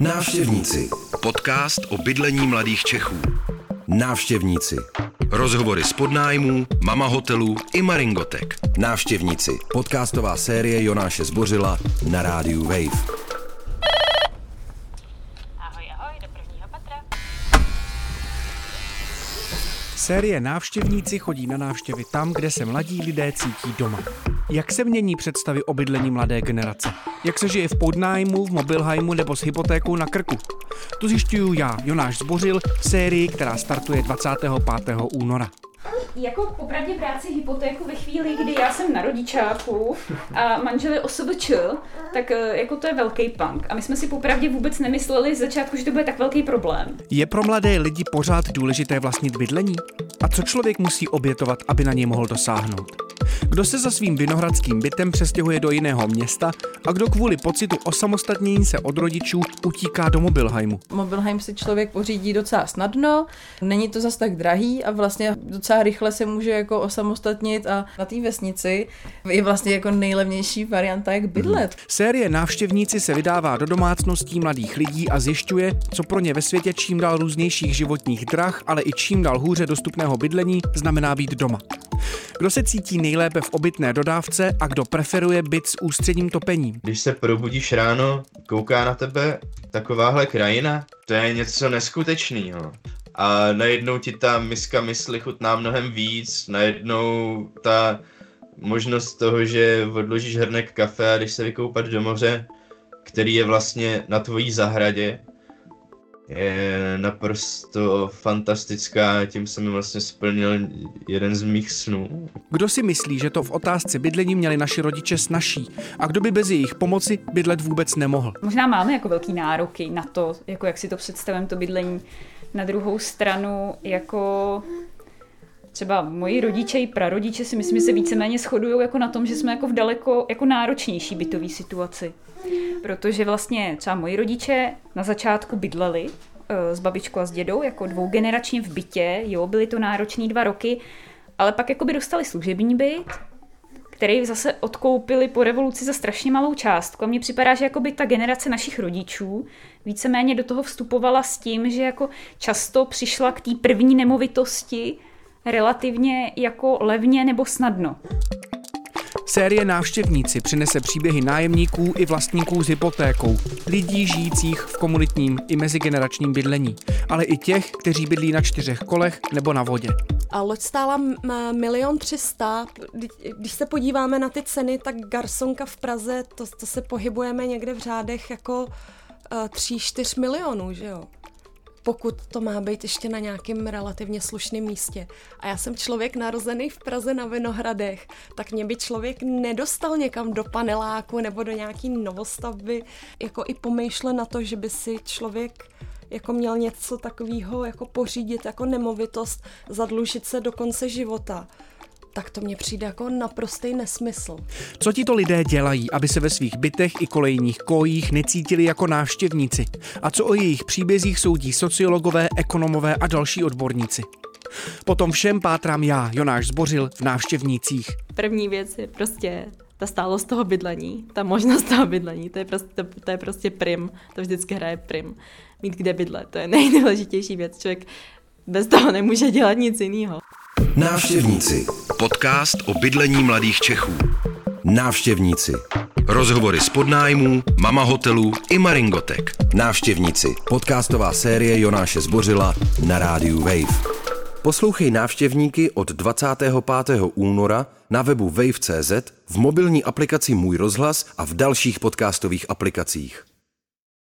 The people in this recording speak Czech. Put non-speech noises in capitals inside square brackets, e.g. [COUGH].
Návštěvníci. Podcast o bydlení mladých Čechů. Návštěvníci. Rozhovory z podnájmů, mama hotelů i Maringotek. Návštěvníci. Podcastová série Jonáše Zbořila na rádiu Wave. Ahoj, ahoj, do prvního patra. Série Návštěvníci chodí na návštěvy tam, kde se mladí lidé cítí doma. Jak se mění představy o bydlení mladé generace? Jak se žije v podnájmu, v mobilhajmu nebo s hypotékou na krku? To zjišťuju já, Jonáš Zbořil, v sérii, která startuje 25. února. Jako popravdě brát si hypotéku ve chvíli, kdy já jsem na rodičáku a manžel je OSVČ, tak eh, jako to je velký punk. A my jsme si popravdě vůbec nemysleli z začátku, že to bude tak velký problém. Je pro mladé lidi pořád důležité vlastnit bydlení? A co člověk musí obětovat, aby na něj mohl dosáhnout? Kdo se za svým vinohradským bytem přestěhuje do jiného města a kdo kvůli pocitu osamostatnění se od rodičů utíká do mobilhajmu? Mobilheim si člověk pořídí docela snadno, není to zas tak drahý a vlastně docela rychle se může jako osamostatnit a na té vesnici je vlastně jako nejlevnější varianta, jak bydlet. Série Návštěvníci se vydává do domácností mladých lidí a zjišťuje, co pro ně ve světě čím dál různějších životních drah, ale i čím dál hůře dostupného bydlení znamená být doma. Kdo se cítí nejlépe v obytné dodávce a kdo preferuje byt s ústředním topením? Když se probudíš ráno, kouká na tebe takováhle krajina, to je něco neskutečného. A najednou ti ta miska mysli chutná mnohem víc, najednou ta možnost toho, že odložíš hrnek kafe a jdeš se vykoupat do moře, který je vlastně na tvojí zahradě, je naprosto fantastická, tím jsem mi vlastně splnil jeden z mých snů. Kdo si myslí, že to v otázce bydlení měli naši rodiče snažší a kdo by bez jejich pomoci bydlet vůbec nemohl? Možná máme jako velký nároky na to, jako jak si to představím, to bydlení. Na druhou stranu, jako třeba moji rodiče i prarodiče si myslím, že se víceméně shodují jako na tom, že jsme jako v daleko jako náročnější bytové situaci. Protože vlastně třeba moji rodiče na začátku bydleli eh, s babičkou a s dědou jako dvougeneračně v bytě, jo, byly to náročné dva roky, ale pak jako by dostali služební byt, který zase odkoupili po revoluci za strašně malou částku. A mně připadá, že jakoby ta generace našich rodičů víceméně do toho vstupovala s tím, že jako často přišla k té první nemovitosti relativně jako levně nebo snadno. Série Návštěvníci přinese příběhy nájemníků i vlastníků s hypotékou, lidí žijících v komunitním i mezigeneračním bydlení, ale i těch, kteří bydlí na čtyřech kolech nebo na vodě. A loď stála milion třista. Kdy- Když se podíváme na ty ceny, tak garsonka v Praze, to, to se pohybujeme někde v řádech jako uh, 3-4 milionů, že jo? Pokud to má být ještě na nějakém relativně slušném místě. A já jsem člověk narozený v Praze na Vinohradech, tak mě by člověk nedostal někam do paneláku nebo do nějaký novostavby, jako i pomýšle na to, že by si člověk jako měl něco takového jako pořídit jako nemovitost, zadlužit se do konce života, tak to mně přijde jako naprostý nesmysl. Co tito lidé dělají, aby se ve svých bytech i kolejních kojích necítili jako návštěvníci? A co o jejich příbězích soudí sociologové, ekonomové a další odborníci? Potom všem pátrám já, Jonáš Zbořil, v návštěvnících. První věc je prostě ta stálost toho bydlení, ta možnost toho bydlení, to je prostě, to, to je prostě prim, to vždycky hraje prim. Mít kde bydlet, to je [LAUGHS] nejdůležitější věc. Člověk bez toho nemůže dělat nic jiného. Návštěvníci. Podcast o bydlení mladých Čechů. Návštěvníci. Rozhovory z podnájmů, mama hotelů i Maringotek. Návštěvníci. Podcastová série Jonáše Zbořila na rádiu Wave. Poslouchej návštěvníky od 25. února na webu wave.cz, v mobilní aplikaci Můj rozhlas a v dalších podcastových aplikacích.